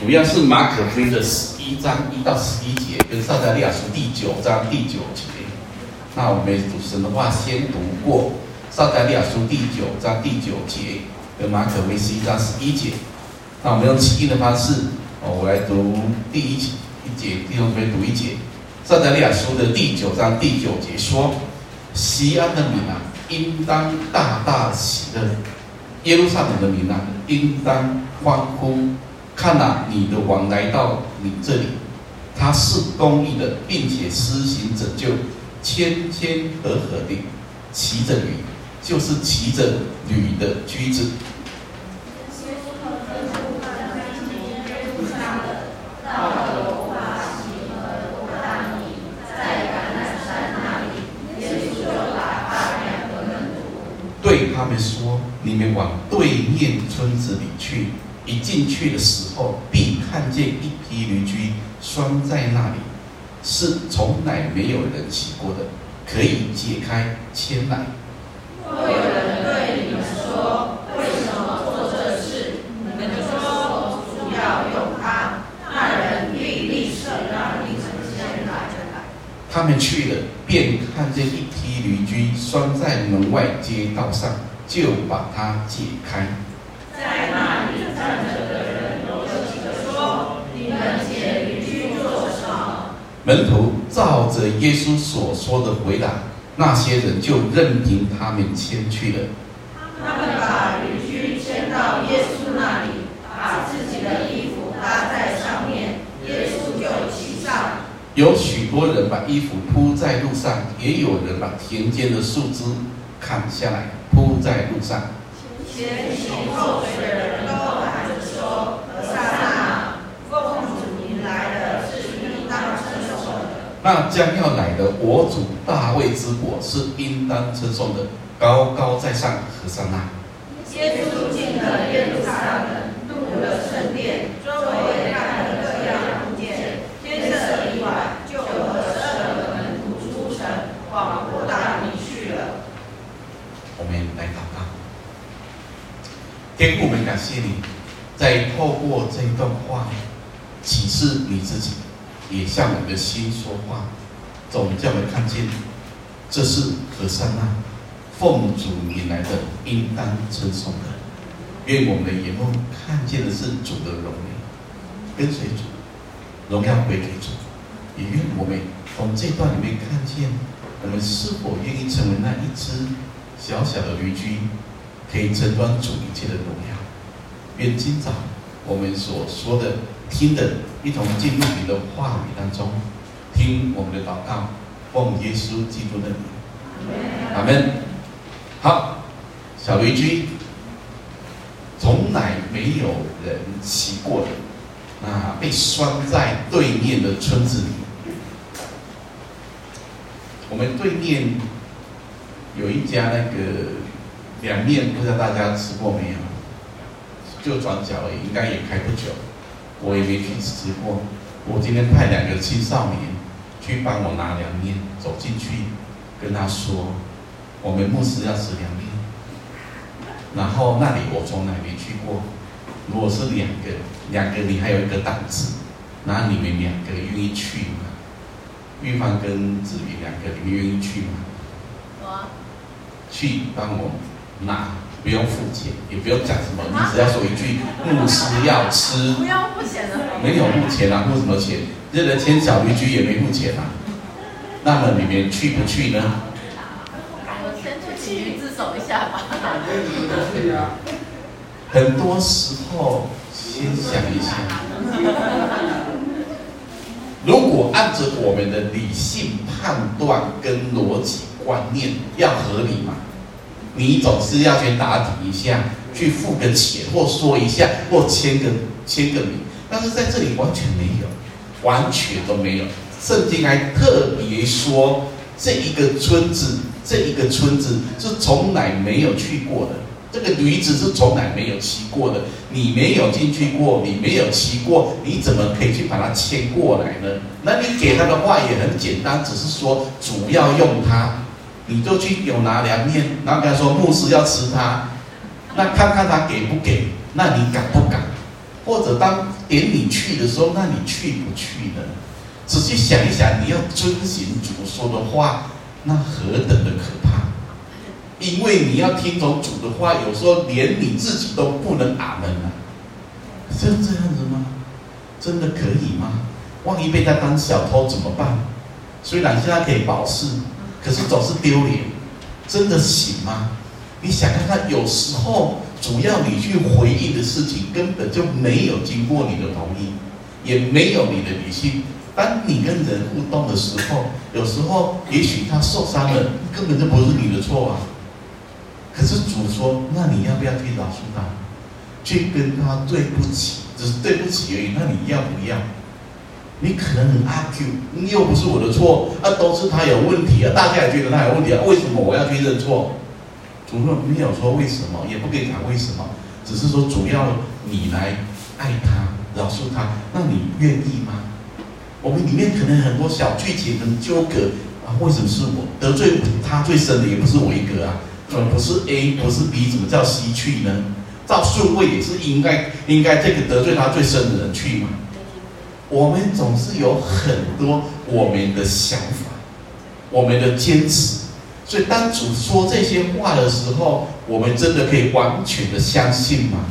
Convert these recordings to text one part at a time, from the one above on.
主要是马可福音的十一章一到十一节，跟撒迦利亚书第九章第九节。那我们主神的话先读过撒迦利亚书第九章第九节，跟马可福音十一章十一节。那我们用起印的方式，哦，我来读第一节一节，弟兄姊妹读一节。撒迦利亚书的第九章第九节说：“西安的民啊，应当大大喜乐；耶路撒冷的民啊，应当欢呼。看呐，你的王来到你这里，他是公义的，并且施行拯救，谦谦和和的，骑着驴，就是骑着驴的駒子。”对他们说：“你们往对面村子里去，一进去的时候，必看见一匹驴驹拴在那里，是从来没有人骑过的，可以解开牵来。”若有人对你们说：“为什么做这事？”你们就说：“主要用它。”那人必立刻让你们牵来。他们去了，便看见一匹驴驹拴在门外街道上，就把它解开。在那里站着的人有说：“你们解驴駒做什么？”门徒照着耶稣所说的回答，那些人就任凭他们牵去了。他们把驴駒牵到耶稣那里，把自己的衣服搭在上面，耶稣就骑上。有许多人把衣服铺在路上，也有人把田间的树枝砍下来铺在路上。前行后随的人都喊着说：“和散那，奉主迎来的是应当称颂的。”那将要来的我主大卫之国是应当称颂的，高高在上，和散那。耶稣进了耶路撒冷，入了圣殿，周围看了各样物件。天色已晚，就和十二个门徒出城，往伯大尼去了。我们来祷告。天父，我们感谢你，在透过这一段话启示你自己，也向我们的心说话，总叫我们看见，这是和散那，奉主名来的，应当称颂的。愿我们的眼目看见的是主的荣耀，跟随主，荣耀归给主。也愿我们从这段里面看见，我们是否愿意成为那一只小小的驴驹。可以承担主一切的荣耀。愿今早我们所说的、听的，一同进入你的话语当中，听我们的祷告，奉耶稣基督的名，阿门。好，小驴駒，从来没有人骑过的，那被拴在对面的村子里。我们对面有一家那个。两面不知道大家吃过没有？就转角而已，应该也开不久。我也没去吃过。我今天派两个青少年去帮我拿凉面，走进去跟他说：“我们牧师要吃凉面。”然后那里我从来没去过。如果是两个，两个你还有一个档次，那你们两个愿意去吗？玉芳跟子瑜两个，你们愿意去吗？我去帮我。那不用付钱，也不用讲什么，你只要说一句“牧师要吃”，不要付钱的，没有付钱啊，付什么钱？这个牵小驴駒也没付钱啊。那么你们去不去呢？我先去自首一下吧。很多时候，先想一下，如果按着我们的理性判断跟逻辑观念，要合理吗？你总是要先打听一下，去付个钱，或说一下，或签个签个名。但是在这里完全没有，完全都没有。圣经还特别说，这一个村子，这一个村子是从来没有去过的。这个驴子是从来没有骑过的。你没有进去过，你没有骑过，你怎么可以去把它牵过来呢？那你给他的话也很简单，只是说主要用它。你就去有拿凉面，然后跟他说牧师要吃它，那看看他给不给，那你敢不敢？或者当点你去的时候，那你去不去呢？仔细想一想，你要遵循主说的话，那何等的可怕！因为你要听从主的话，有时候连你自己都不能阿门啊！是这样子吗？真的可以吗？万一被他当小偷怎么办？虽然现在可以保释，可是总是丢脸，真的行吗？你想看看，有时候主要你去回应的事情，根本就没有经过你的同意，也没有你的理性。当你跟人互动的时候，有时候也许他受伤了，根本就不是你的错啊。可是主说，那你要不要去饶恕他？去跟他对不起，只是对不起而已。那你要不要？你可能很阿 Q，你又不是我的错，那、都是他有问题啊！大家也觉得他有问题啊，为什么我要去认错？主任没有说为什么，也不给讲为什么，只是说主要你来爱他，饶恕他，那你愿意吗？我们里面可能很多小剧情很纠葛啊，为什么是我得罪他最深的，也不是我一个啊？怎么不是 A，不是 B，怎么叫 C 去呢？照顺位也是应该应该这个得罪他最深的人去嘛？我们总是有很多我们的想法，我们的坚持，所以当主说这些话的时候，我们真的可以完全的相信吗？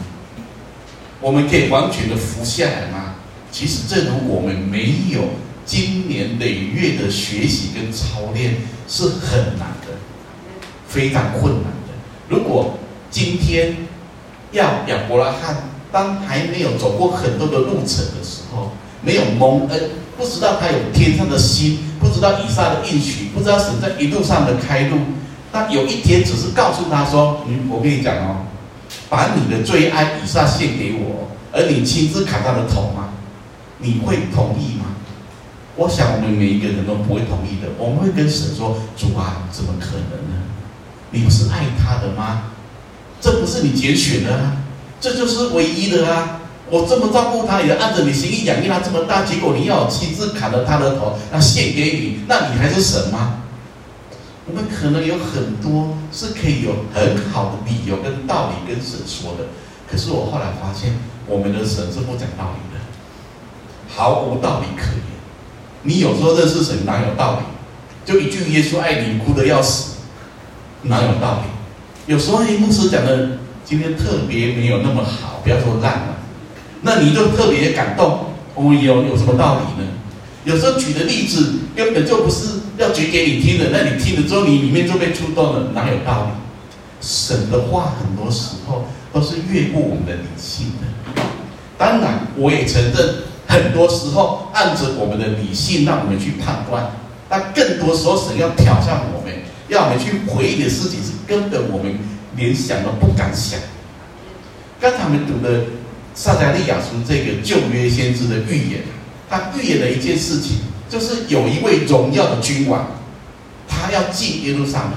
我们可以完全的服下来吗？其实，正如我们没有经年累月的学习跟操练，是很难的。非常困难的。如果今天要亚伯拉罕，当还没有走过很多的路程的时候，没有蒙恩，不知道他有天上的心，不知道以撒的应许，不知道神在一路上的开路，那有一天只是告诉他说：“嗯，我跟你讲哦，把你的最爱以撒献给我，而你亲自砍他的头吗？你会同意吗？”我想我们每一个人都不会同意的。我们会跟神说：“主啊，怎么可能呢？”你不是爱他的吗？这不是你拣选的啊，这就是唯一的啊！我这么照顾他，也按着你心意养育他这么大，结果你要我亲自砍了他的头，那献给你，那你还是神吗？我们可能有很多是可以有很好的理由跟道理跟神说的，可是我后来发现，我们的神是不讲道理的，毫无道理可言。你有时候认识神哪有道理？就一句耶稣爱你，哭得要死。哪有道理？有时候牧师讲的今天特别没有那么好，不要说烂了，那你就特别感动。我们有有什么道理呢？有时候举的例子根本就不是要举给你听的，那你听了之后你里面就被触动了，哪有道理？神的话很多时候都是越过我们的理性的。当然，我也承认很多时候按着我们的理性让我们去判断，但更多时候神要挑战我们。要我们去回忆的事情是根本我们连想都不敢想。刚才我们读的撒迦利亚书这个旧约先知的预言，他预言了一件事情，就是有一位荣耀的君王，他要进耶路撒冷，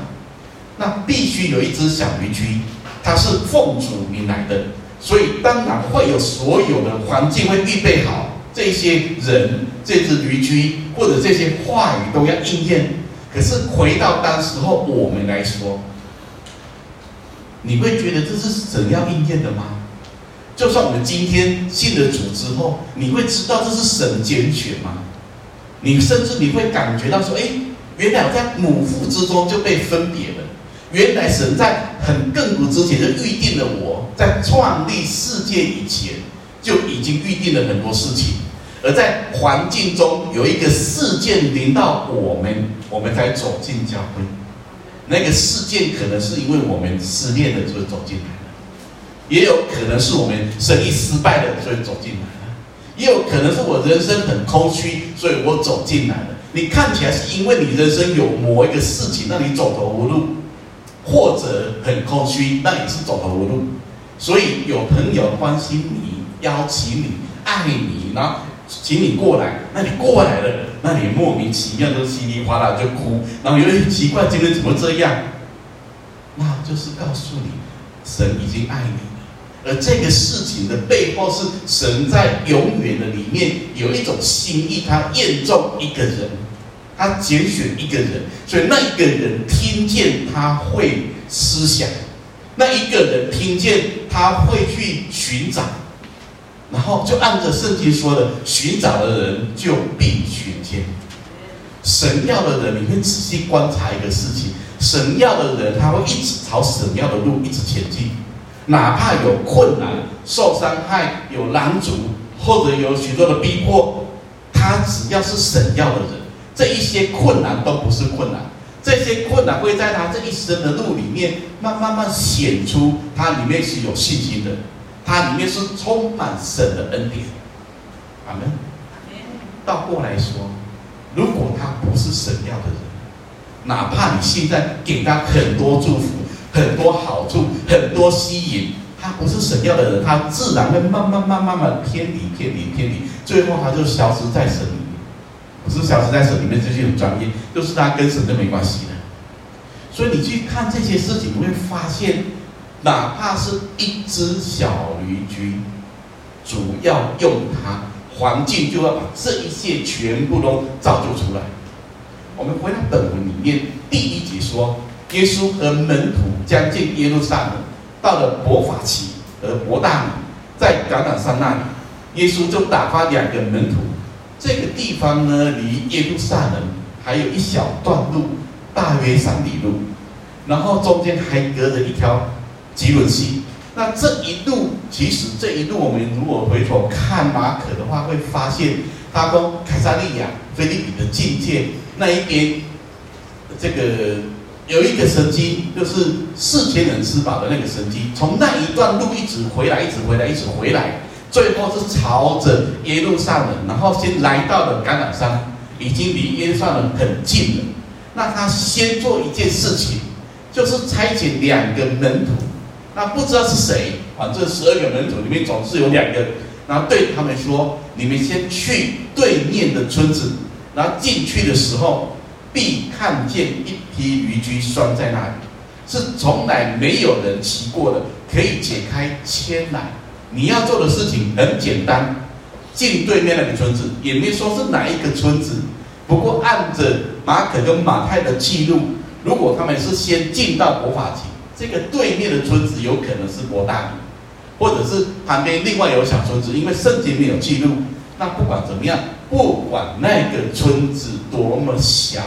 那必须有一只小驴驹，他是奉主名来的，所以当然会有所有的环境会预备好，这些人、这只驴驹或者这些话语都要应验。可是回到当时候我们来说，你会觉得这是怎样应验的吗？就算我们今天信了主之后，你会知道这是神拣选吗？你甚至你会感觉到说，哎，原来我在母腹之中就被分别了。原来神在很亘古之前就预定了我，在创立世界以前就已经预定了很多事情。而在环境中有一个事件临到我们，我们才走进教会。那个事件可能是因为我们失恋了，所以走进来；也有可能是我们生意失败了，所以走进来了；也有可能是我人生很空虚，所以我走进来了。你看起来是因为你人生有某一个事情让你走投无路，或者很空虚，那也是走投无路。所以有朋友关心你、邀请你、爱你，然后。请你过来，那你过来了，那你莫名其妙就稀里哗啦就哭，然后有点奇怪，今天怎么这样？那就是告诉你，神已经爱你，而这个事情的背后是神在永远的里面有一种心意，他验中一个人，他拣选一个人，所以那一个人听见他会思想，那一个人听见他会去寻找。然后就按着圣经说的，寻找的人就必寻见。神要的人，你会仔细观察一个事情：神要的人，他会一直朝神要的路一直前进，哪怕有困难、受伤害、有拦阻，或者有许多的逼迫，他只要是神要的人，这一些困难都不是困难。这些困难会在他这一生的路里面，慢慢慢显出他里面是有信心的，他里面是充满神的恩典。阿门。倒过来说。如果他不是神要的人，哪怕你现在给他很多祝福、很多好处、很多吸引，他不是神要的人，他自然会慢慢、慢慢、慢偏离、偏离、偏离，最后他就消失在神里面。不是消失在神里面，这些很专业，就是他跟神都没关系的。所以你去看这些事情，你会发现，哪怕是一只小驴驹，主要用它。环境就要把这一切全部都造就出来。我们回到本文里面，第一节说，耶稣和门徒将近耶路撒冷，到了伯法其和伯大尼，在橄榄山那里，耶稣就打发两个门徒。这个地方呢，离耶路撒冷还有一小段路，大约三里路，然后中间还隔着一条汲沦溪。那这一路，其实这一路，我们如果回头看马可的话，会发现他跟凯撒利亚、腓立比的境界那一边，这个有一个神迹，就是四千人吃饱的那个神迹。从那一段路一直回来，一直回来，一直回来，最后是朝着耶路撒冷，然后先来到了橄榄山，已经离耶路撒冷很近了。那他先做一件事情，就是差遣两个门徒。那不知道是谁啊？这十二个门徒里面总是有两个，然后对他们说：“你们先去对面的村子，然后进去的时候，必看见一批渔具拴在那里，是从来没有人骑过的，可以解开牵来。你要做的事情很简单，进对面那个村子，也没说是哪一个村子。不过按着马可跟马太的记录，如果他们是先进到伯法其。”这个对面的村子有可能是伯大尼，或者是旁边另外有小村子，因为圣经没有记录。那不管怎么样，不管那个村子多么小，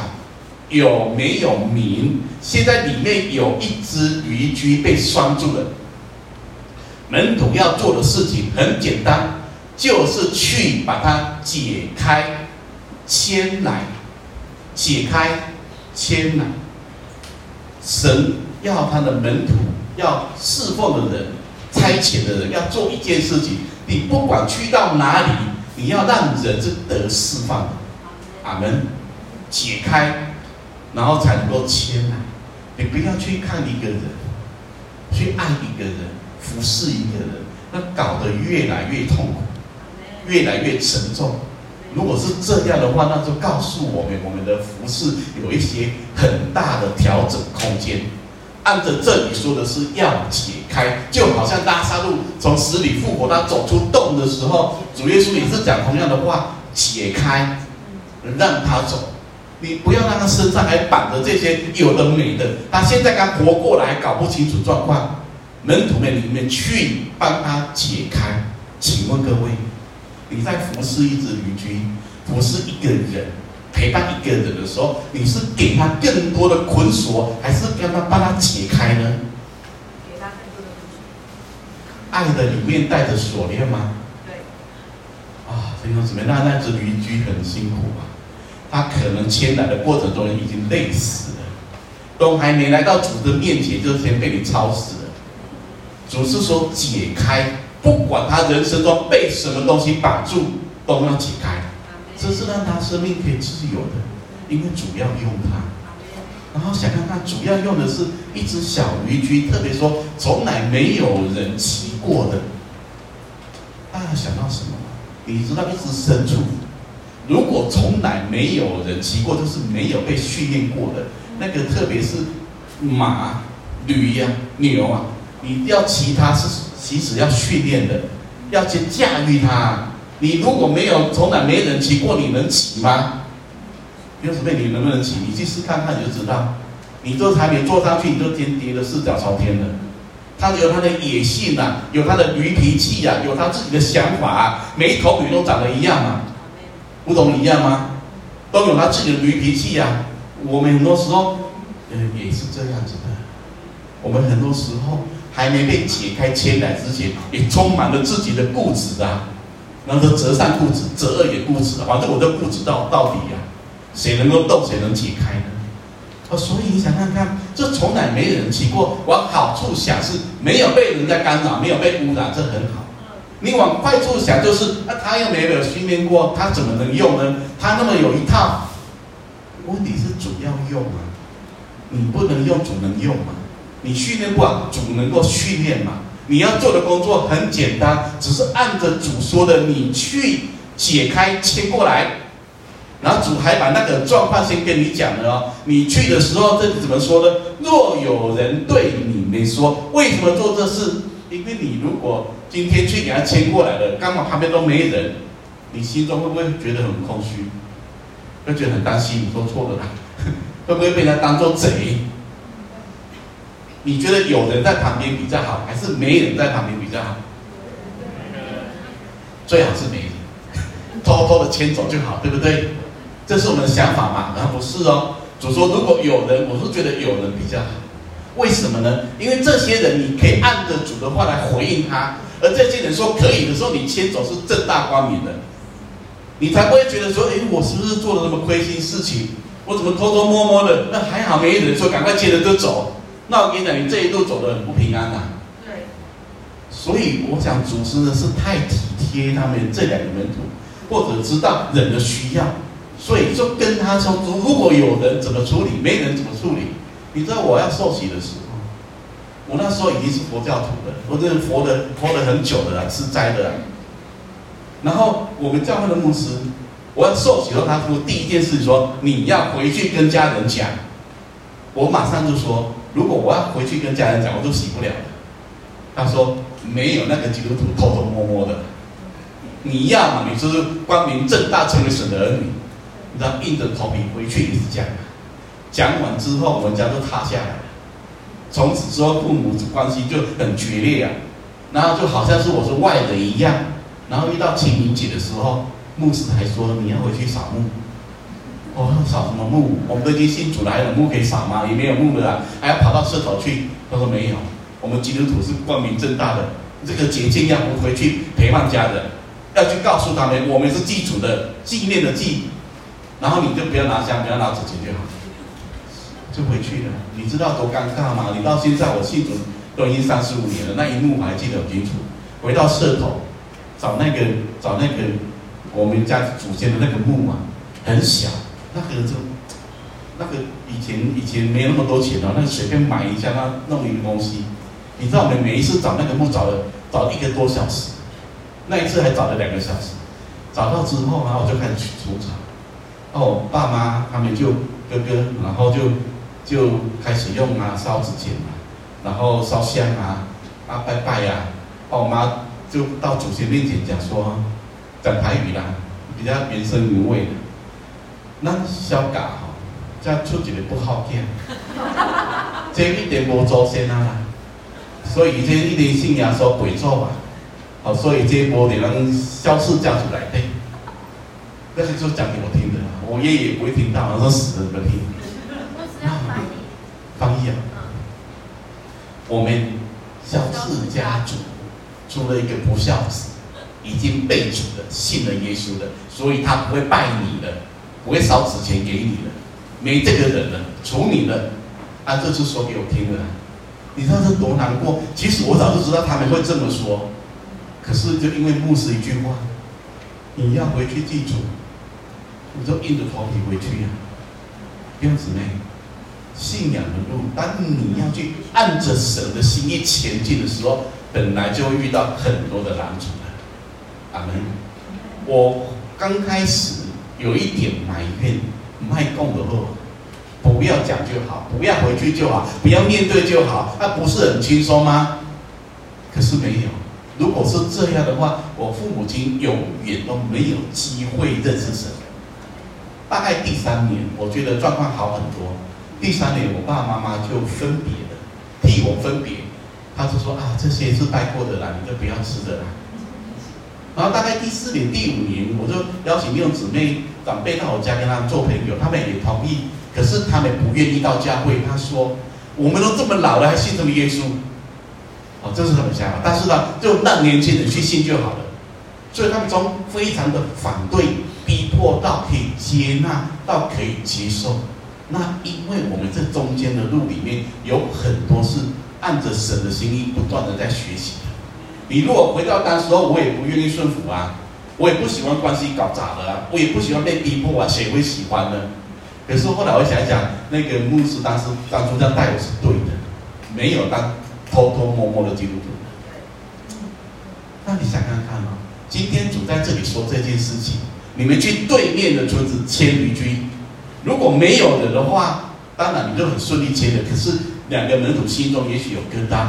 有没有名，现在里面有一只驴駒被拴住了。门徒要做的事情很简单，就是去把它解开，牵来，解开，牵来，神。要他的门徒，要侍奉的人，差遣的人，要做一件事情。你不管去到哪里，你要让人是得释放的。阿门。解开，然后才能够牵来。你不要去看一个人，去爱一个人，服侍一个人，那搞得越来越痛苦，越来越沉重。如果是这样的话，那就告诉我们，我们的服饰有一些很大的调整空间。按着这里说的是要解开，就好像拉萨路从死里复活，他走出洞的时候，主耶稣也是讲同样的话：解开，让他走。你不要让他身上还绑着这些有的没的。他现在刚活过来，搞不清楚状况。门徒们里面去帮他解开。请问各位，你在服侍一只驴驹，服侍一个人？陪伴一个人的时候，你是给他更多的捆锁，还是让他帮他解开呢？给他更多的捆锁。爱的里面带着锁链吗？对。啊，弟兄姊妹，那那只驴驹很辛苦啊，他可能迁来的过程中已经累死了，都还没来到主的面前，就先被你操死了。主是说解开，不管他人生中被什么东西绑住，都要解开。这是让他生命可以自由的，因为主要用它。然后想看看主要用的是一只小驴駒，特别说从来没有人骑过的。大家想到什么？你知道一只牲畜，如果从来没有人骑过，就是没有被训练过的，那个特别是马、驴呀、牛啊，你要骑它是其实要训练的，要去驾驭它。你如果没有从来没人骑过，你能骑吗？有什么？你能不能骑？你去试看看你就知道。你这还没坐上去，你就先跌得四脚朝天了。他有他的野性啊，有他的驴脾气啊，有他自己的想法啊，每一头驴都长得一样嘛，不懂一样吗？都有他自己的驴脾气啊。我们很多时候，嗯，也是这样子的。我们很多时候还没被解开牵来之前，也充满了自己的固执啊。然后折善固执，择恶也固执，反正我都固执到到底呀、谁能够动，谁能解开呢？哦，所以你想看看，这从来没人提过。往好处想是没有被人家干扰，没有被污染，这很好。你往坏处想，就是、啊、他又没有训练过，他怎么能用呢？他那么有一套，问题是主要用啊，你不能用，主能用吗？你训练不好，主能够训练嘛？你要做的工作很简单，只是按着主说的，你去解开牵过来。然后主还把那个状况先跟你讲了哦，你去的时候这怎么说呢？若有人对你们说，为什么做这事？因为你如果今天去给他牵过来了，刚好旁边都没人，你心中会不会觉得很空虚？会觉得很担心？你说错了啦，会不会被他当做贼？你觉得有人在旁边比较好，还是没人在旁边比较好？最好是没人，偷偷的牵走就好，对不对？这是我们的想法嘛？然后不是哦。主说，如果有人，我是觉得有人比较好。为什么呢？因为这些人你可以按着主的话来回应他，而这些人说可以的时候，你牵走是正大光明的，你才不会觉得说，哎，我是不是做了什么亏心事情？我怎么偷偷摸摸的？那还好没人说，赶快接着就走。那我跟你讲，你这一路走得很不平安呐、啊。对。所以我想，主持人是太体贴他们这两个门徒，或者知道人的需要。所以就跟他说，如果有人怎么处理，没人怎么处理？你知道我要受洗的时候，我那时候已经是佛教徒了，我这是佛的佛的很久的了，吃斋的。然后我们教会的牧师，我要受洗的时候，他说第一件事说，你要回去跟家人讲。我马上就说，如果我要回去跟家人讲，我就洗不了了。他说没有那个基督徒偷偷摸摸的，你要嘛，你就是光明正大成为神的儿女。你知道，硬着头皮回去也是这样，讲完之后，我们家就塌下来了。从此之后，父母关系就很决裂啊。然后就好像是我是外人一样。然后遇到清明节的时候，牧师还说你要回去扫墓。我哦，扫什么墓？我们都已经信主了，还有墓可以扫吗？也没有墓的啊，还要跑到社头去。他说没有，我们基督徒是光明正大的。这个节庆要不回去陪伴家人，要去告诉他们，我们是祭祖的，纪念的祭。然后你就不要拿香，不要拿纸钱就好，就回去了。你知道多尴尬吗？你到现在我信主都已经三十五年了，那一幕我还记得很清楚。回到社头，找那个找那个我们家祖先的那个墓啊，很小，那个就那个以前以前没有那么多钱哦，那个随便买一下，那弄一个东西。你知道我们每一次找那个墓找了找一个多小时，那一次还找了两个小时。找到之后，然后我就开始去除草。哦，爸妈他们就哥哥，然后就就开始用啊烧纸钱嘛，然后烧香啊啊拜拜呀、啊，哦，我妈就到祖先面前讲说，讲台语啦，比较原汁原味的。那小嘎吼，这样出一个不好听，这一点无祖先啊，所以这一点信仰说鬼咒啊，好，所以这波的人消失家族来的，那是就讲给我听的。我爷爷不会听到，我说死了不听。翻译啊！我们肖氏家族出了一个不孝子，已经被主的信了耶稣的，所以他不会拜你的，不会烧纸钱给你的，没这个人了，除你了。啊，这次说给我听了，你知道这多难过？其实我早就知道他们会这么说，可是就因为牧师一句话，你要回去祭祖。你就硬着头皮回去呀、啊，弟兄姊妹，信仰的路，当你要去按着神的心意前进的时候，本来就会遇到很多的拦阻的。阿门。我刚开始有一点埋怨，卖供的货，不要讲就好，不要回去就好，不要面对就好，那不是很轻松吗？可是没有，如果是这样的话，我父母亲永远都没有机会认识神。大概第三年，我觉得状况好很多。第三年，我爸爸妈妈就分别了，替我分别。他就说啊，这些是拜过的啦，你就不要吃的啦。然后大概第四年、第五年，我就邀请弟兄姊妹、长辈到我家跟他们做朋友，他们也同意，可是他们不愿意到教会。他说：“我们都这么老了，还信什么耶稣？”哦，这是什么想法？但是呢，就让年轻人去信就好了。所以他们从非常的反对、逼迫到可以接纳，到可以接受。那因为我们这中间的路里面有很多是按着神的心意不断的在学习的。你如果回到当时候，我也不愿意顺服啊，我也不喜欢关系搞砸了啊，我也不喜欢被逼迫啊，谁会喜欢呢？可是后来我想一想，那个牧师当时当初这样带我是对的，没有当偷偷摸摸的基督徒。那你想看看吗？今天主在这里说这件事情，你们去对面的村子千驴駒，如果没有人的话，当然你就很顺利牵的。可是两个门徒心中也许有疙瘩，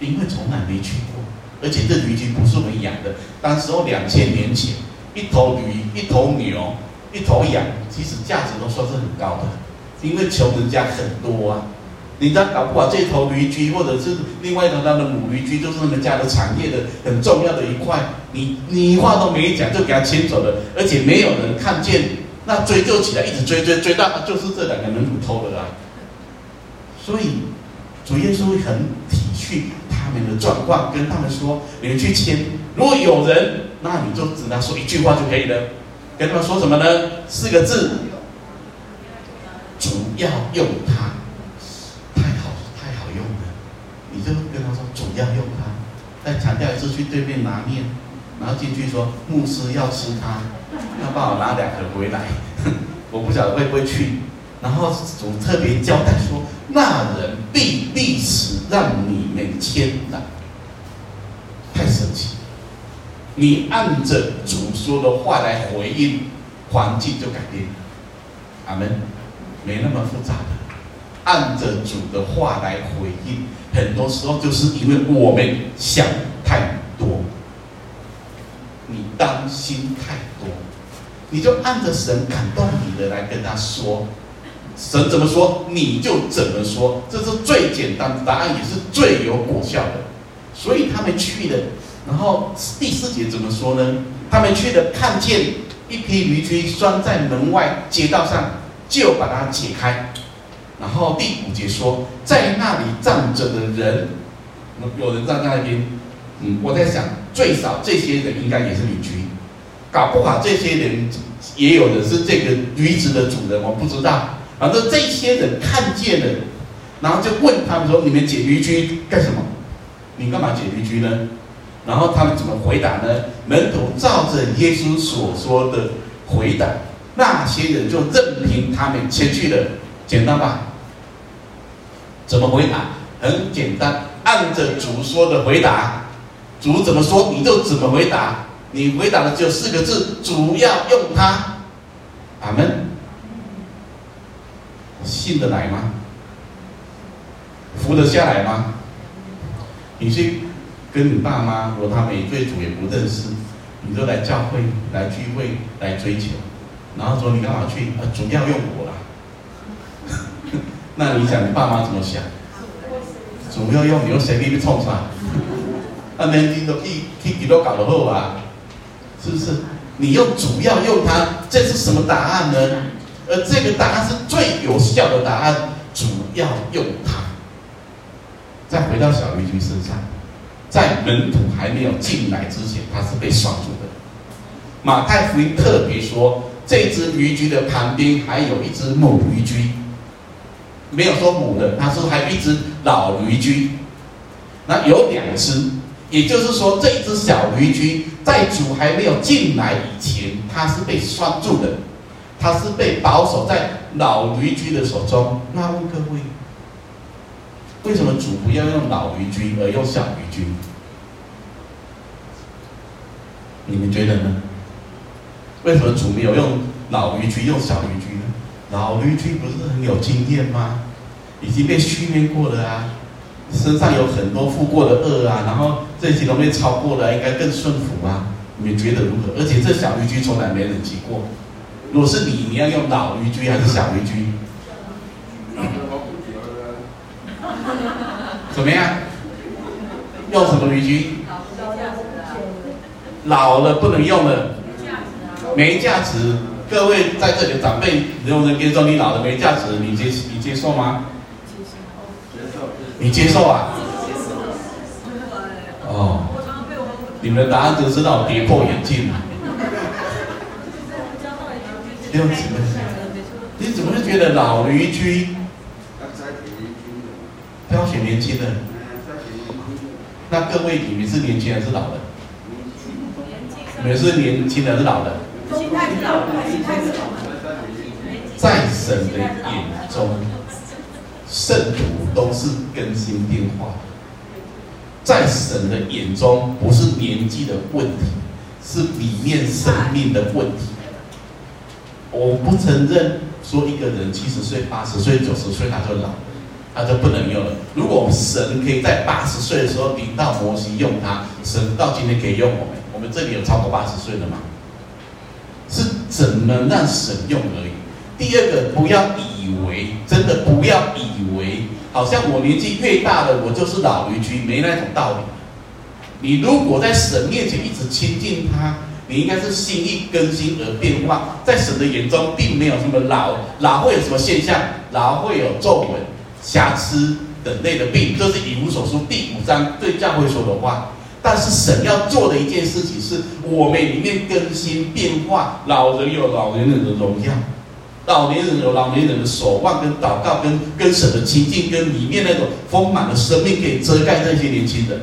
因为从来没去过。而且这驴駒不是我们养的，当时候两千年前，一头驴、一头牛、一头羊，其实价值都算是很高的，因为穷人家很多啊。你知道搞不好这头驴驹，或者是另外一头他的母驴驹，就是他们家的产业的很重要的一块，你你话都没讲就给他牵走了，而且没有人看见，那追究起来一直追追追到，就是这两个门徒偷的啊。所以主耶稣会很体恤。他们的状况，跟他们说：“你们去签，如果有人，那你就只能说一句话就可以了。跟他们说什么呢？四个字：主要用它，太好，太好用了。你就跟他说，主要用它。再强调一次，去对面拿面，然后进去说，牧师要吃它，要帮我拿两盒回来。我不晓得会不会去。然后主特别交代说。”那人必必死让你们牵来，太神奇！你按着主说的话来回应，环境就改变了。阿门，没那么复杂的，按着主的话来回应，很多时候就是因为我们想太多，担心太多，你就按着神感动你的来跟他说。神怎么说，你就怎么说，这是最简单的答案，也是最有果效的。所以他们去了，然后第四节怎么说呢？他们去了，看见一匹驴驹拴在门外街道上，就把它解开。然后第五节说，在那里站着的人，有人站在那边。嗯，我在想，最少这些人应该也是邻居，搞不好这些人也有的是这个驴子的主人，我不知道。反正这些人看见了，然后就问他们说：“你们解驴駒干什么？你干嘛解驴駒呢？”然后他们怎么回答呢？门徒照着耶稣所说的回答，那些人就任凭他们前去了。简单吧？怎么回答？很简单，按着主说的回答。主怎么说你就怎么回答。你回答的只有四个字：主要用它。阿门。信得来吗？服得下来吗？你去跟你爸妈，如果他们对主也不认识，你就来教会来聚会来追求，然后说你干嘛去？啊，主要用我啦。那你想你爸妈怎么想？主要用你，用谁给你冲上？那年轻都一天几都搞得好啊？是不是？你用主要用它，这是什么答案呢？而这个答案是最有效的答案，主要用它。再回到小驴駒身上，在门徒还没有进来之前，它是被拴住的。马太福音特别说，这只驴驹的旁边还有一只母驴驹，没有说母的，他说还有一只老驴驹。那有两只，也就是说，这只小驴驹在主还没有进来以前，它是被拴住的。它是被保守在老驴驹的手中。那问各位，为什么主不要用老驴驹而用小驴驹？你们觉得呢？为什么主没有用老驴驹用小驴驹呢？老驴驹不是很有经验吗？已经被训练过了啊，身上有很多负过的恶啊，然后这些都被超过了，应该更顺服啊。你们觉得如何？而且这小驴駒从来没人骑过。如果是你，你要用老驴駒还是小驴駒？怎么样？用什么驴駒？老了不能用了，没价值。各位在这里的长辈，有人跟你说你老了没价值，你接你接受吗？你接受啊？哦，你们的答案就是让我跌破眼镜了。弟兄姊妹，你怎么会觉得老驴駒？挑选年轻的。那各位，你们是年轻还是老的？你们是年轻的还是老的？在神的眼中，圣徒都是更新变化。在神的眼中，不是年纪的问题，是里面生命的问题。我不承认说一个人七十岁、八十岁、九十岁他就老，他就不能用了。如果神可以在八十岁的时候领到摩西用他，神到今天可以用我们。我们这里有超过八十岁的吗？是怎么让神用而已。第二个，不要以为真的不要以为，好像我年纪越大了，我就是老驴駒，没那种道理。你如果在神面前一直亲近他，你应该是心意更新而变化。在神的眼中，并没有什么老，老会有什么现象？老会有皱纹、瑕疵等类的病，这是以弗所书第五章对教会说的话。但是神要做的一件事情是，我们里面更新变化。老人有老人的荣耀，老年人有老年人的守望跟祷告，跟跟神的亲近，跟里面那种丰满的生命可以遮盖这些年轻人。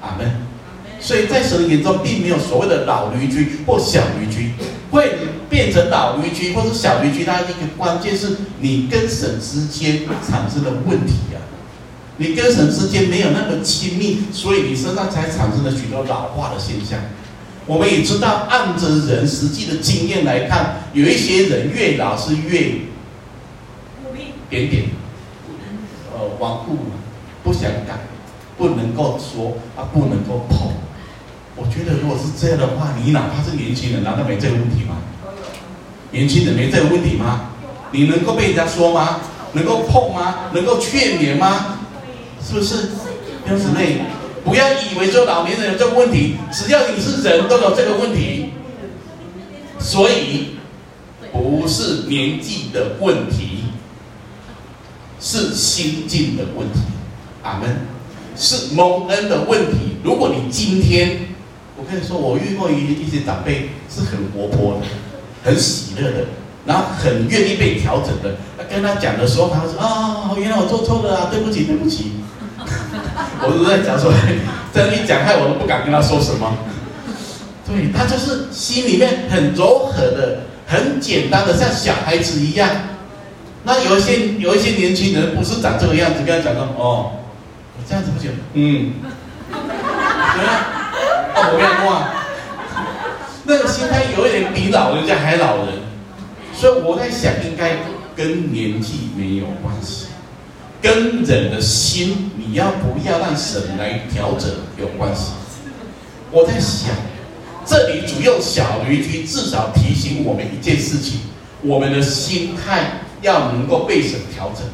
阿门。所以在神的眼中，并没有所谓的老驴驹或小驴驹，会变成老驴驹或者小驴驹。它一个关键是你跟神之间产生的问题啊。你跟神之间没有那么亲密，所以你身上才产生了许多老化的现象。我们也知道，按着人实际的经验来看，有一些人越老是越扁扁，呃，顽固，不想改，不能够说啊，不能够碰。我觉得，如果是这样的话，你哪怕是年轻人，难道没这个问题吗？年轻人没这个问题吗？你能够被人家说吗？能够碰吗？能够劝勉吗？是不是？弟兄姊妹，不要以为说老年人有这个问题，只要你是人都有这个问题。所以，不是年纪的问题，是心境的问题。阿门。是蒙恩的问题。如果你今天，我跟你说，我遇过一一些长辈是很活泼的，很喜乐的，然后很愿意被调整的。跟他讲的时候，他说：“啊、原来我做错了啊，对不起，对不起。”我都在讲说，这样一讲，害我都不敢跟他说什么。对，他就是心里面很柔和的，很简单的，像小孩子一样。那有一些有一些年轻人不是长这个样子，跟他讲说：“哦，我这样子不行。”嗯，怎么样，哦，我跟你说啊，那个心态有一点比老人家还老人，所以我在想，应该跟年纪没有关系。跟人的心，你要不要让神来调整有关系？我在想，这里主用小驴駒，至少提醒我们一件事情：我们的心态要能够被神调整，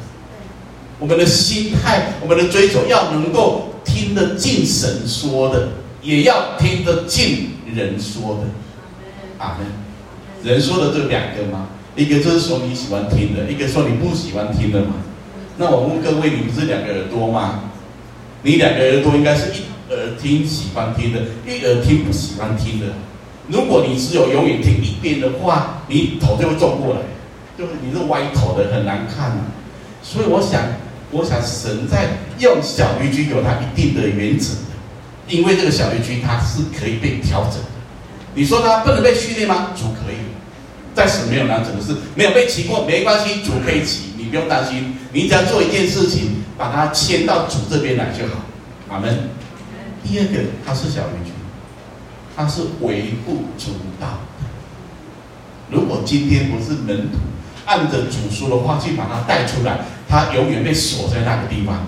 我们的心态，我们的追求要能够听得进神说的，也要听得进人说的。阿门。人说的就两个吗？一个就是说你喜欢听的，一个说你不喜欢听的嘛。那我问各位，你不是两个耳朵吗？你两个耳朵应该是一耳听喜欢听的，一耳听不喜欢听的。如果你只有永远听一边的话，你头就会转过来，就是你是歪头的，很难看。所以我想，我想神在用小驴駒有它一定的原则的，因为这个小驴駒它是可以被调整的。你说它不能被训练吗？主可以，暂时没有难整的事，没有被骑过没关系，主可以骑，你不用担心。你只要做一件事情，把它牵到主这边来就好。阿门。第二个，他是小驴駒，它是微不足道的。如果今天不是门徒按着主说的话去把他带出来，他永远被锁在那个地方，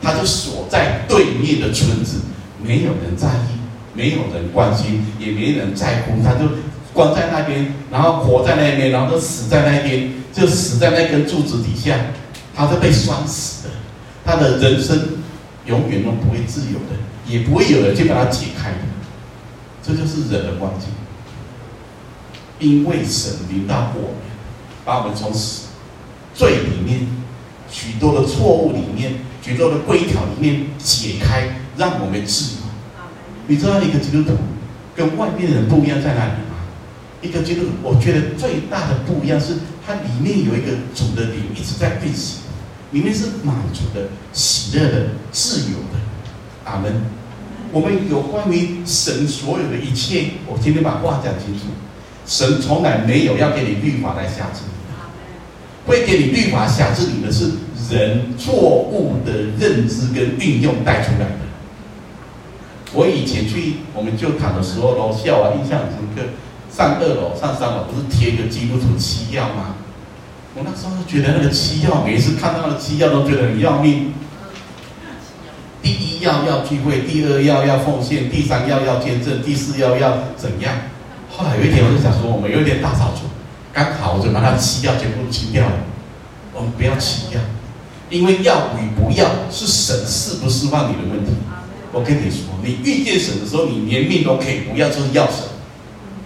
他就锁在对面的村子，没有人在意，没有人关心，也没人在乎，他就关在那边，然后活在那边，然后就死在那边，就死在那根柱子底下。他是被拴死的，他的人生永远都不会自由的，也不会有人去把它解开的。这就是人的关键。因为神临到我们，把我们从死罪里面、许多的错误里面、许多的规条里面解开，让我们自由。你知道一个基督徒跟外面的人不一样在哪里吗？一个基督徒，我觉得最大的不一样是，它里面有一个主的灵一直在运行，里面是满足的、喜乐的、自由的。阿门。我们有关于神所有的一切，我今天把话讲清楚。神从来没有要给你律法来辖制你，会给你律法辖制你的是人错误的认知跟运用带出来的。我以前去我们旧堂的时候，楼下啊印象很深刻，上二楼、上三楼不是贴一个基督徒七要吗？我那时候就觉得那个七要，每一次看到那个七要都觉得很要命。第一要要聚会，第二要要奉献，第三要要见证，第四要要怎样？后来有一天我就想说，我们有点大扫除，刚好我就把那七要全部清掉了。我们不要七要，因为要与不要是神释不释放你的问题。我跟你说，你遇见神的时候，你连命都可以不要，就是要神。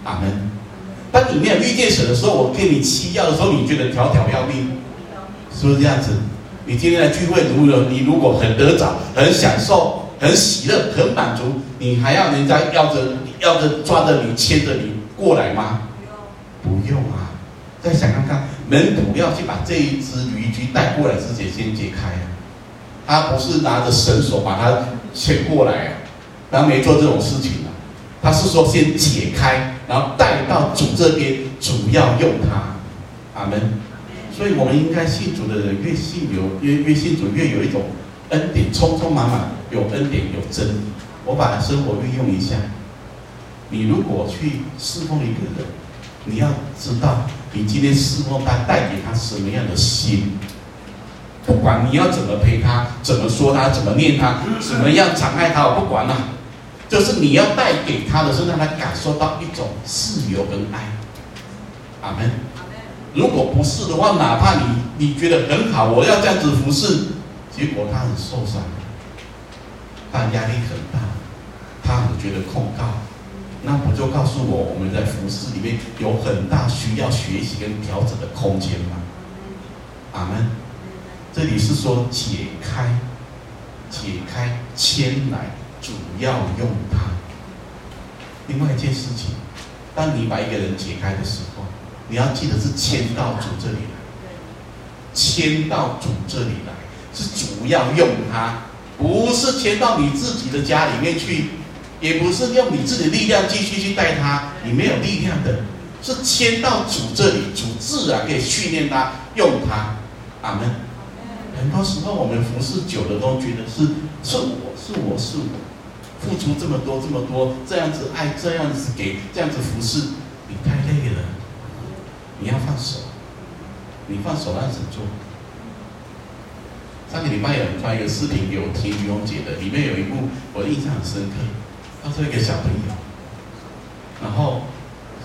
阿门。当你没有遇见神的时候，我给你吃药的时候，你觉得条条要命，是不是这样子？你今天来聚会，如果你如果很得着、很享受、很喜乐、很满足，你还要人家要着、要着抓着你、牵着你过来吗？不用啊！再想看看，门徒要去把这一只驴驹带过来之前，先解开啊。他不是拿着绳索把它牵过来啊，他没做这种事情啊。他是说先解开，然后带到主这边，主要用它。阿门。所以我们应该信主的人越信有越越信主越有一种恩典，充充满满有恩典有真理。我把生活运用一下，你如果去侍奉一个人，你要知道你今天侍奉他带给他什么样的心。不管你要怎么陪他，怎么说他，怎么念他，怎么样长爱他，我不管了、就是你要带给他的是让他感受到一种自由跟爱。阿门。如果不是的话，哪怕你你觉得很好，我要这样子服侍，结果他很受伤，他压力很大，他很觉得控告，那不就告诉我我们在服侍里面有很大需要学习跟调整的空间吗？阿门。这里是说解开，解开牵来，主要用它。另外一件事情，当你把一个人解开的时候，你要记得是牵到主这里来，牵到主这里来，是主要用它，不是牵到你自己的家里面去，也不是用你自己的力量继续去带他，你没有力量的，是牵到主这里，主自然可以训练他，用它。阿门。很多时候，我们服侍久了，都觉得是是我是我是我，付出这么多这么多，这样子爱，这样子给，这样子服侍，你太累了，你要放手，你放手让神做。上个礼拜有人发一个视频给我听，于红姐的，里面有一幕我印象很深刻，他说一个小朋友，然后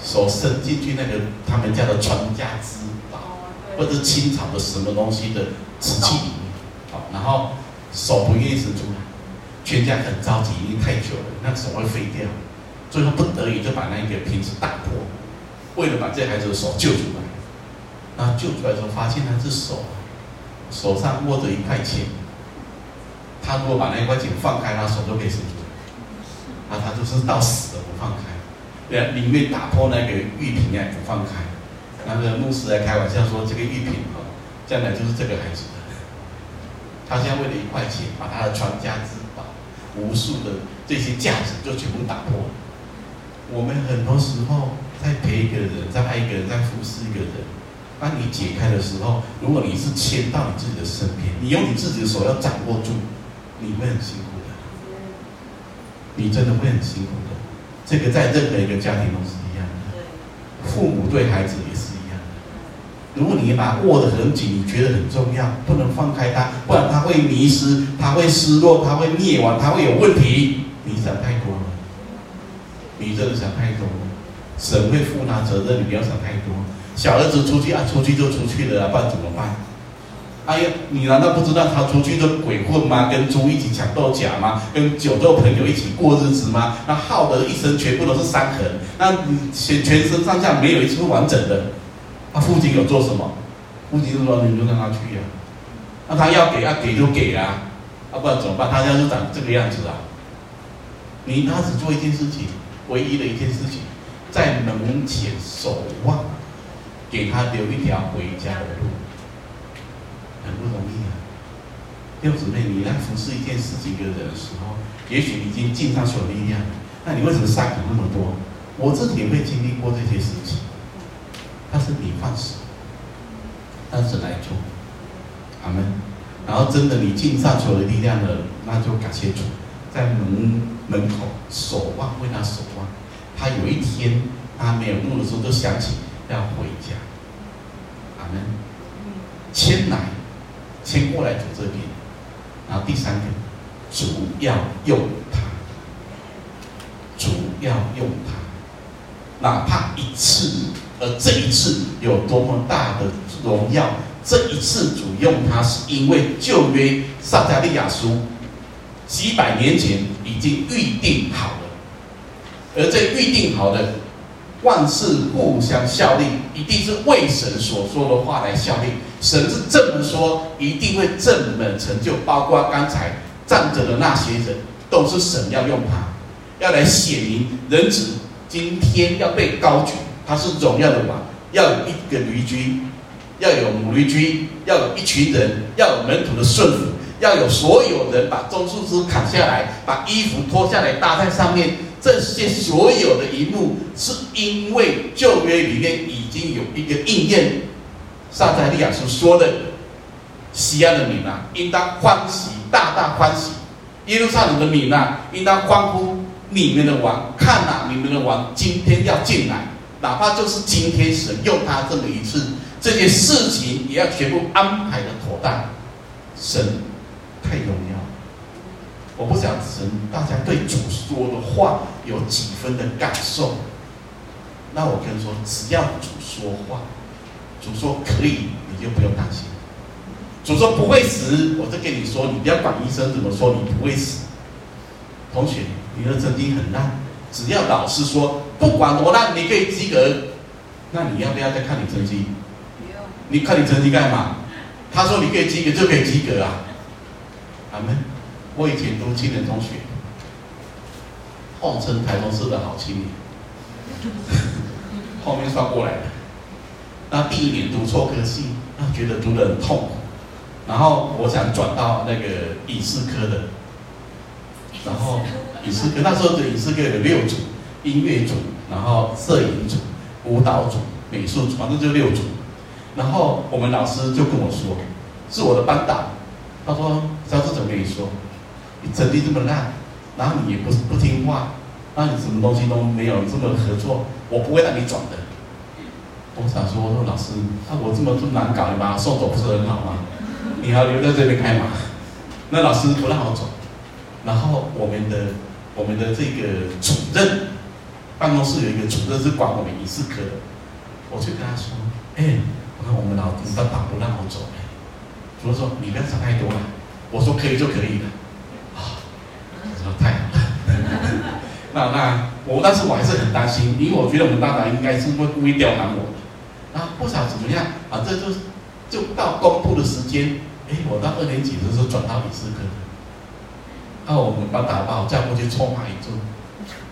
手伸进去那个他们家的传家之宝，或者清朝的什么东西的。瓷器里面，好，然后手不愿意伸出来，全家很着急，因为太久了，那手会废掉，最后不得已就把那个瓶子打破，为了把这孩子的手救出来。然后救出来之后，发现他这手手上握着一块钱，他如果把那一块钱放开，他手就可以伸出来，那他就是到死都不放开，对，里面打破那个玉瓶也不放开。那个牧师在开玩笑说，这个玉瓶将来就是这个孩子的，他现在为了一块钱，把他的传家之、无数的这些价值就全部打破。我们很多时候在陪一个人，在爱一个人，在服侍一个人，当你解开的时候，如果你是牵到你自己的身边，你用你自己的手要掌握住，你会很辛苦的，你真的会很辛苦的。这个在任何一个家庭都是一样的，父母对孩子也是。如果你把它握得很紧，你觉得很重要，不能放开它，不然它会迷失，它会失落，它会灭亡，它会有问题。你想太多了，你真的想太多了。神会负他责任，你不要想太多。小儿子出去啊，出去就出去了啊，不然怎么办？哎呀，你难道不知道他出去的鬼混吗？跟猪一起抢豆荚吗？跟酒肉朋友一起过日子吗？那耗得一身全部都是伤痕，那全全身上下没有一处完整的。他父亲有做什么？父亲就说：“你就让他去呀、”那他要给要给就给啊，啊、不然怎么办？他家就长这个样子啊。你他只做一件事情，唯一的一件事情，在门前守望，给他留一条回家的路，很不容易啊。六姊妹，你来服侍一件事情一个人的时候，也许已经尽上所有力量，那你为什么伤苦那么多？我自己也会经历过这些事情，但是你放手，但是来做，阿门。然后真的你尽上所有的力量了，那就感谢主。在门门口守望，为他守望。他有一天他没有路的时候，就想起要回家。阿门。牵来，牵过来主这边。然后第三个，主要用他，主要用他，哪怕一次，而这一次有多么大的荣耀，这一次主用他，是因为旧约撒迦利亚书。几百年前已经预定好了，而这预定好的万事互相效力，一定是为神所说的话来效力。神是这么说，一定会这么成就。包括刚才站着的那些人，都是神要用他，要来显明人子今天要被高举，他是荣耀的王，要有一个驴驹，要有母驴驹，要有一群人，要有门徒的顺服。要有所有人把棕树枝砍下来，把衣服脱下来搭在上面。这些所有的一幕，是因为旧约里面已经有一个应验。撒迦利亚所说的：“西安的民啊，应当欢喜，大大欢喜；耶路撒冷的民啊，应当欢呼。你们的王，看哪，你们的王今天要进来，哪怕就是今天神用他这么一次，这些事情也要全部安排的妥当。神。”太荣耀，我不想神大家对主说的话有几分的感受。那我跟你说，只要主说话，主说可以，你就不用担心。主说不会死，我就跟你说，你不要管医生怎么说，你不会死。同学，你的成绩很烂，只要老师说不管多烂，你可以及格，那你要不要再看你成绩？你看你成绩干嘛？他说你可以及格就可以及格啊。阿门！我以前读青年中学，号称台中市的好青年，后面刷过来。那第一年读错科系，那觉得读得很痛苦。然后我想转到那个影视科的，然后影视那时候的影视科有六组：音乐组，然后摄影组、舞蹈组、美术组，反正就六组。然后我们老师就跟我说，是我的班导。他说：“教授怎么跟你说？你成绩这么烂，然后你也不不听话，那你什么东西都没有，这么合作，我不会让你转的。”我想说：“我说老师，那我这么这么难搞，你把他送走不是很好吗？你还留在这边开吗？”那老师不让我走，然后我们的我们的这个主任办公室有一个主任是管我们影视科的，我就跟他说：“哎，我看我们老师他打不让我走。”主任说：“你不要想太多了。”我说：“可以就可以了。”啊，他说太好了。那那我，但是我还是很担心，因为我觉得我们大长应该是会故意刁难我的。啊，不想怎么样啊，这就就到公布的时间。哎，我到二年级的时候转到影视科。那我们班导把我叫过去臭骂一顿。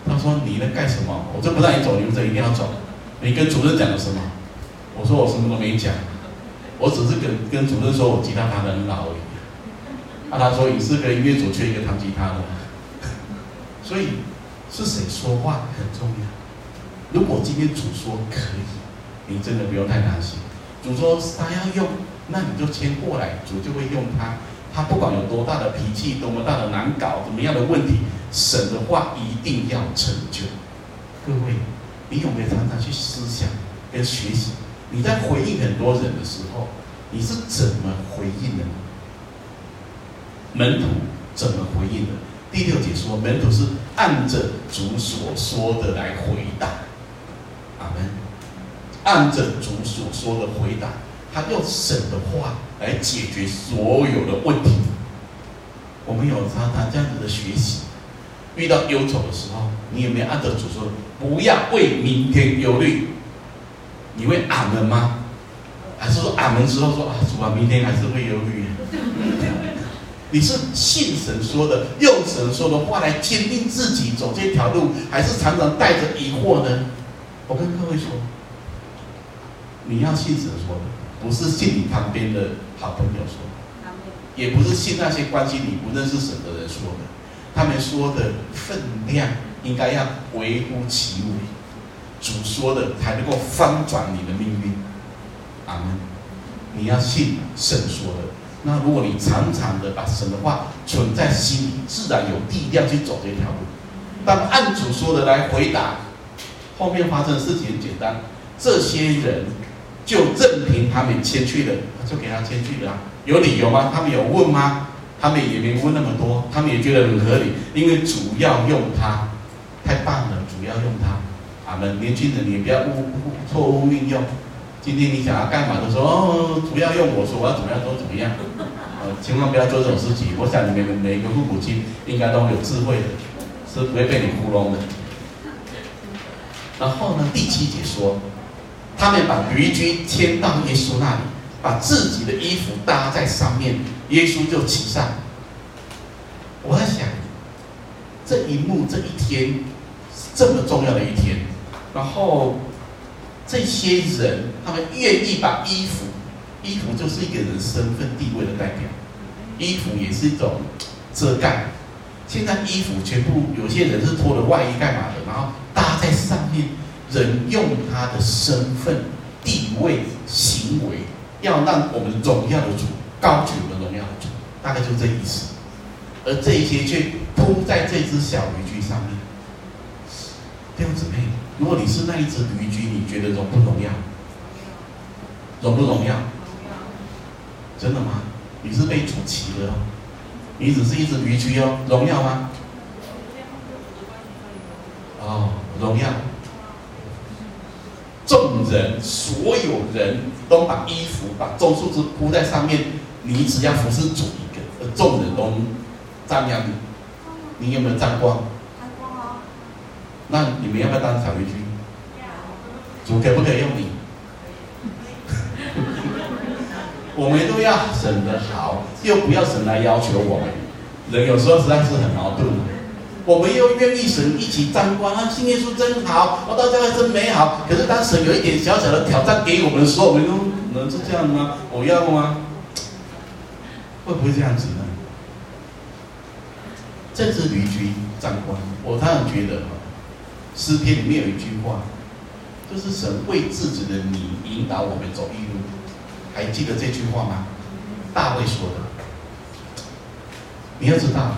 他说：“你在干什么？我就不让你走，你们这一定要走。你跟主任讲了什么？”我说：“我什么都没讲。”我只是跟跟主任说，我吉他弹得很好而已。啊，他说影视科音乐组缺一个弹吉他的，所以是谁说话很重要。如果今天主说可以，你真的不用太担心。主说他要用，那你就先过来，主就会用他。他不管有多大的脾气，多么大的难搞，怎么样的问题，神的话一定要成就。各位，你有没有常常去思想跟学习？你在回应很多人的时候，你是怎么回应的呢？门徒怎么回应的？第六节说，门徒是按着主所说的来回答。阿门。按着主所说的回答，他用神的话来解决所有的问题。我们有常常这样子的学习，遇到忧愁的时候，你有没有按照主说的，不要为明天忧虑？你会阿门吗？还是说俺们之后说啊，主啊，明天还是会忧虑？你是信神说的，用神说的话来坚定自己走这条路，还是常常带着疑惑呢？我跟各位说，你要信神说的，不是信你旁边的好朋友说的，也不是信那些关心你不认识神的人说的，他们说的分量应该要微乎其微，主说的才能够翻转你的命运。阿门。你要信神说的。那如果你常常的把神的话存在心里，自然有力量去走这条路。当按主说的来回答，后面发生的事情很简单，这些人就任凭他们迁去了，就给他迁去了。有理由吗？他们有问吗？他们也没问那么多，他们也觉得很合理，因为主要用他，太棒了，主要用他。啊们，年轻人你不要误误错误运用。今天你想要干嘛都说，哦，主要用我说我要怎么样都怎么样，呃，千万不要做这种事情。我想你们每一个父母亲应该都有智慧的，是不会被你糊弄的。然后呢，第七节说，他们把驴驹牵到耶稣那里，把自己的衣服搭在上面，耶稣就骑上。我在想，这一幕这一天这么重要的一天，然后。这些人，他们愿意把衣服，衣服就是一个人身份地位的代表，衣服也是一种遮盖。现在衣服全部有些人是脱了外衣干嘛的，然后搭在上面，人用他的身份、地位、行为，要让我们荣耀的主高举我们荣耀的主，大概就这意思。而这些却铺在这只小驴駒上面，弟兄姊妹。如果你是那一只驴駒，你觉得荣不荣耀？荣不荣耀？真的吗？你是被主骑的哦，你只是一只驴駒哦，荣耀吗？哦，荣耀。众人，所有人都把衣服、把棕树枝铺在上面，你只要服侍主一个，而众人都赞扬你，你有没有沾光？那你们要不要当小驴駒？主可不可以用你？我们都要神的好，又不要神来要求我们。人有时候实在是很矛盾。我们又愿意神一起沾光啊，信耶稣真好，我到教会真美好。可是当神有一点小小的挑战给我们的时候，我们都能是这样吗？我要吗？会不会这样子呢？这是旅居沾光，我当然觉得。诗篇里面有一句话，就是神为自己的你引导我们走义路，还记得这句话吗？大卫说的。你要知道，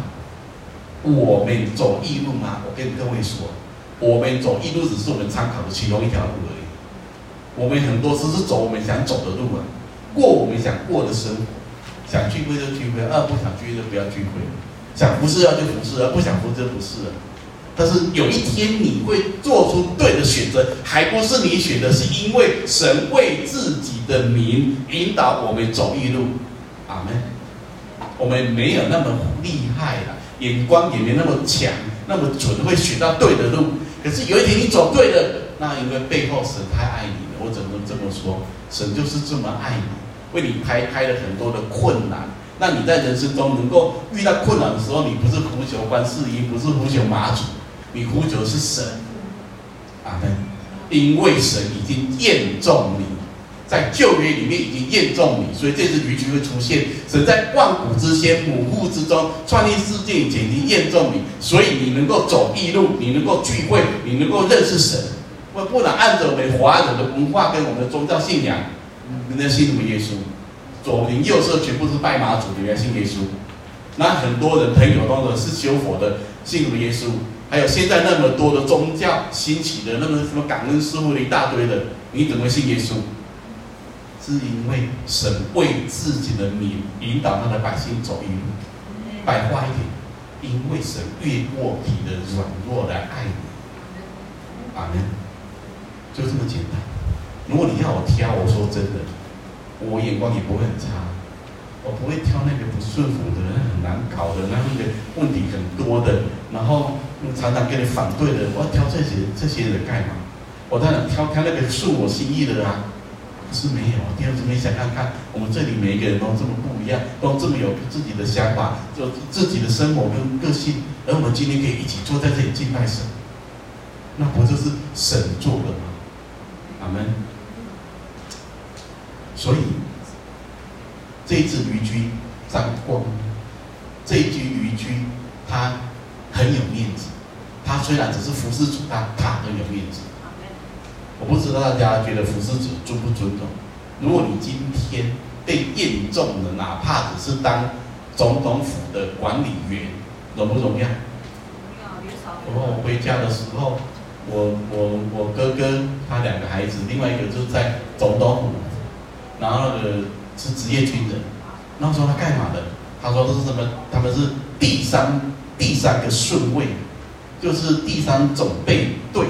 我们走义路吗？我跟各位说，我们走义路只是我们参考的其中一条路而已。我们很多次是走我们想走的路啊，过我们想过的生活，想聚会就聚会，啊不想聚会就不要聚会，想服侍要就服侍啊，不想服就不是了。但是有一天你会做出对的选择，还不是你选的，是因为神为自己的名引导我们走一路。阿门。我们没有那么厉害了，眼光也没那么强，那么准，会选到对的路。可是有一天你走对了，那因为背后神太爱你了。我怎么这么说？神就是这么爱你，为你排开了很多的困难。那你在人生中能够遇到困难的时候，你不是呼求观世音，不是呼求妈祖。你呼求是神，阿门。因为神已经验中你，在旧约里面已经验中你，所以这只驴就会出现。神在万古之先、母腹之中、创立世界以前已经验中你，所以你能够走异路，你能够聚会，你能够认识神。不不能按照我们华人的文化跟我们的宗教信仰，人家信什么耶稣？左邻右舍全部是拜妈祖，你要信耶稣？那很多人朋友当中是修佛的，信什么耶稣？还有现在那么多的宗教兴起的，那么什么感恩师傅的一大堆的，你怎么信耶稣？是因为神为自己的名引导他的百姓走一路。白话一点，因为神越过你的软弱来爱你。阿门。就这么简单。如果你要我挑，我说真的，我眼光也不会很差，我不会挑那个不顺服的、那很难搞的、那那个问题很多的，然后常常跟你反对的，我要挑这些这些人干嘛？我当然挑挑那个顺我心意的啊。是没有，第二次没想看看，我们这里每一个人都这么不一样，都这么有自己的想法，就自己的生活跟个性，而我们今天可以一起坐在这里敬拜神，那不就是神做的吗？阿门。所以这一只驴駒张光，这一只驴駒他很有面子，他虽然只是服侍主，但他很有面子。我不知道大家觉得服侍者尊不尊重？如果你今天被验中了，哪怕只是当总统府的管理员，荣不荣耀？然后我回家的时候，我我我哥哥他两个孩子，另外一个就是在总统府，然后那个是职业军人。然后说他干嘛的？他说这是什么？他们是第三第三个顺位，就是第三总备队。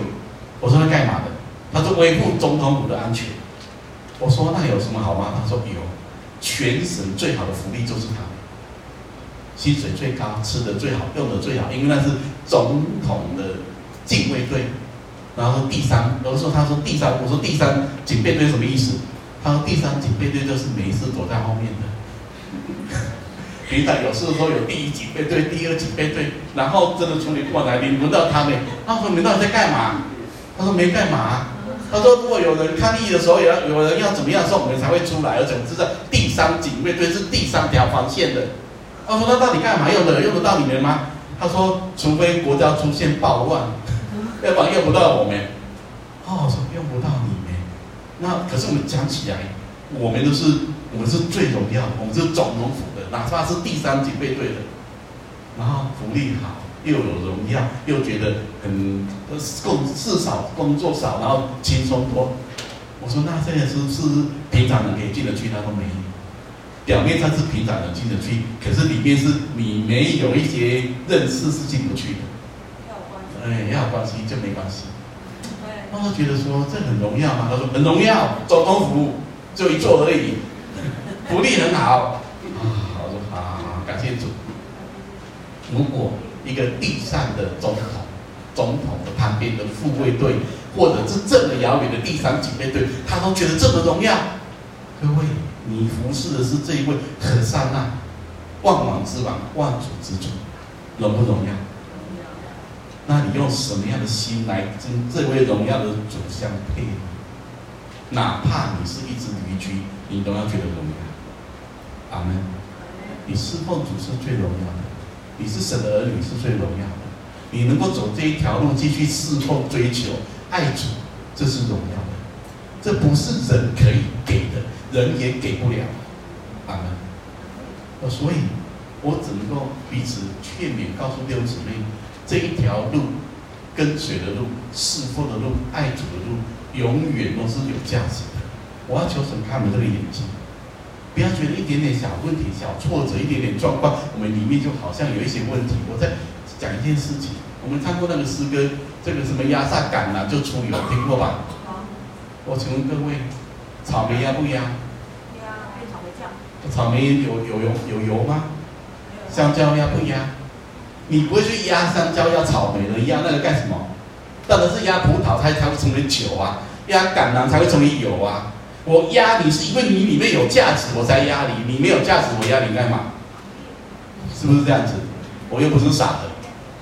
我说他干嘛的？他说维护总统府的安全。我说那有什么好吗？他说有，全省最好的福利就是他，薪水最高，吃的最好，用的最好，因为那是总统的禁卫队。然后第三，我说他说第三，我说第三警备队什么意思？他说第三警备队就是每一次躲在后面的。平常有事的时候有第一警备队、第二警备队，然后真的处理过来，你轮到他们，他说你到底在干嘛？他说没干嘛。他说：“如果有人抗议的时候，有有人要怎么样的时候，我们才会出来。而且是在第三警备队是第三条防线的。”他说：“那到底干嘛用的？用得到你们吗？”他说：“除非国家出现暴乱，要不然用不到我们。”哦，我说用不到你们。那可是我们讲起来，我们都是我们是最荣耀，我们是总统府的，哪怕是第三警备队的，然后福利好。又有荣耀，又觉得很工事少，工作少，然后轻松多。我说那这样是不是平常人可以进得去？他说没有，表面上是平常人进得去，可是里面是你没有一些认识是进不去的。要有关系。哎，要有关系就没关系。他觉得说这很荣耀吗？他说很荣耀，总统府就一座而已，福利很好。啊，我说好，感谢主。如果。一个地上的总统，总统的旁边的护卫队，或者是这么遥远的第三警备队，他都觉得这么荣耀。各位，你服侍的是这一位和散那，万王之王，万主之主，荣不荣耀？那你用什么样的心来跟这位荣耀的主相配？哪怕你是一只驴驹，你都要觉得荣耀。阿门。你侍奉主是最荣耀的。你是神的儿女，是最荣耀的。你能够走这一条路，继续侍奉、追求、爱主，这是荣耀的。这不是人可以给的，人也给不了。阿门。所以，我只能够彼此劝勉，告诉弟兄姊妹，这一条路，跟随的路、侍奉的路、爱主的路，永远都是有价值的。我要求神看我这个眼睛。不要觉得一点点小问题、小挫折、一点点状况，我们里面就好像有一些问题。我再讲一件事情，我们唱过那个诗歌，这个什么压榨橄榄就出油，听过吧？我请问各位，草莓压不压？压，配草莓酱。草莓有有油有油吗？香蕉压不压？你不会去压香蕉、压草莓的，压那个干什么？当然是压葡萄，它才会成为酒啊；压橄榄才会成为油啊。我压你是因为你里面有价值，我才压你。你没有价值，我压你干嘛？是不是这样子？我又不是傻的。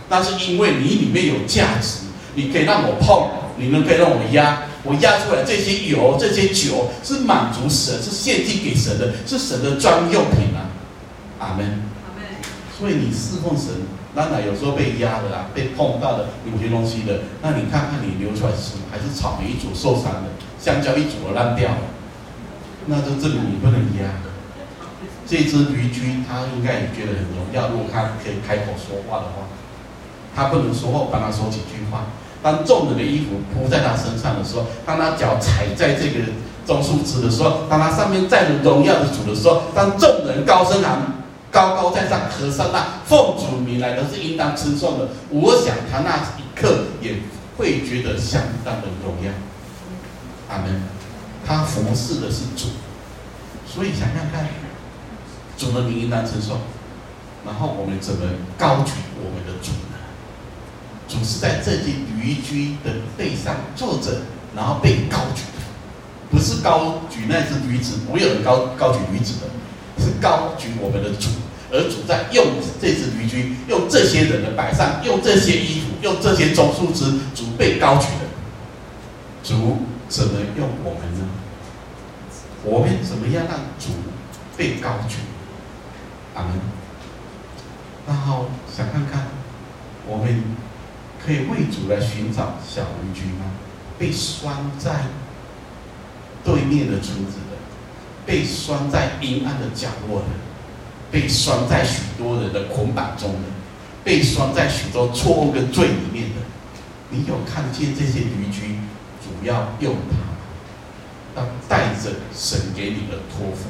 那是因为你里面有价值，你可以让我碰，你们可以让我压。我压出来这些油、这些酒是满足神，是献祭给神的，是神的专用品啊。阿门。所以你侍奉神，当然有时候被压的啦，被碰到的有些东西的，那你看看你流出来是什么？还是草莓一组受伤的？香蕉一煮了烂掉，那就证明你不能压。这只驴驹，它应该也觉得很荣耀。如果它可以开口说话的话，它不能说话，我帮它说几句话。当众人的衣服铺在它身上的时候，当它脚踩在这个棕树枝的时候，当它上面载着荣耀的主的时候，当众人高声喊，高高在上，和散那奉主名来的是应当称颂的。我想他那一刻也会觉得相当的荣耀。阿门，他服侍的是主，所以想想看，主的名应当称颂，然后我们怎么高举我们的主呢？主是在这具驴駒的背上坐着，然后被高举，不是高举那只驴子，没有人高高举驴子的，是高举我们的主。而主在用这只驴驹，用这些人的摆上，用这些衣服，用这些棕树枝，主被高举的。主怎么用我们呢？我们怎么样让主被高举？阿门。然后想看看，我们可以为主来寻找小驴驹吗？被拴在对面的村子，被拴在阴暗的角落的。被拴在许多人的捆绑中的，被拴在许多错误跟罪里面的，你有看见这些驴駒主要用它，要带着神给你的托付，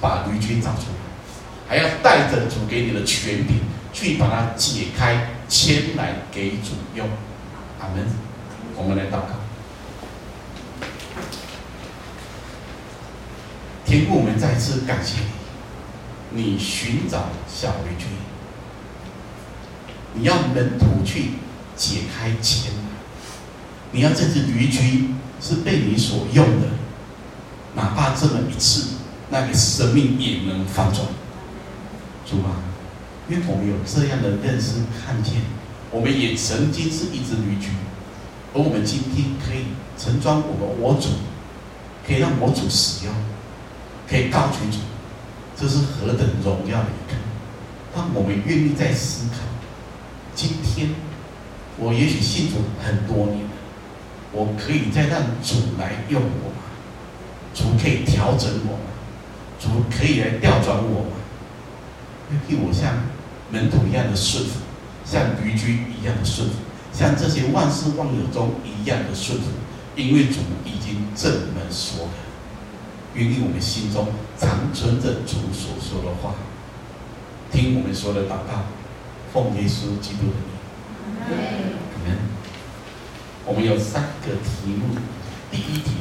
把驴駒找出来，还要带着主给你的权柄去把它解开，牵来给主用。阿门。我们来祷告。天父，我们再次感谢你。你寻找小驴駒，你要门徒去解开牵，你要这只驴驹是被你所用的，哪怕这么一次，那个生命也能翻转。主啊，因为我们有这样的认识看见，我们也曾经是一只驴驹，而我们今天可以盛装我们我主，可以让我主使用，可以告诉主。这是何等荣耀的一刻！当我们愿意在思考，今天我也许信主很多年，我可以再让主来用我吗？主可以调整我吗？主可以来调转我吗？愿意我像门徒一样的顺服，像驴駒一样的顺服，像这些万事万有中一样的顺服，因为主已经这么说了。愿意我们心中常存着主所说的话，听我们说的祷告，奉耶稣基督的名。我们有三个题目，第一题。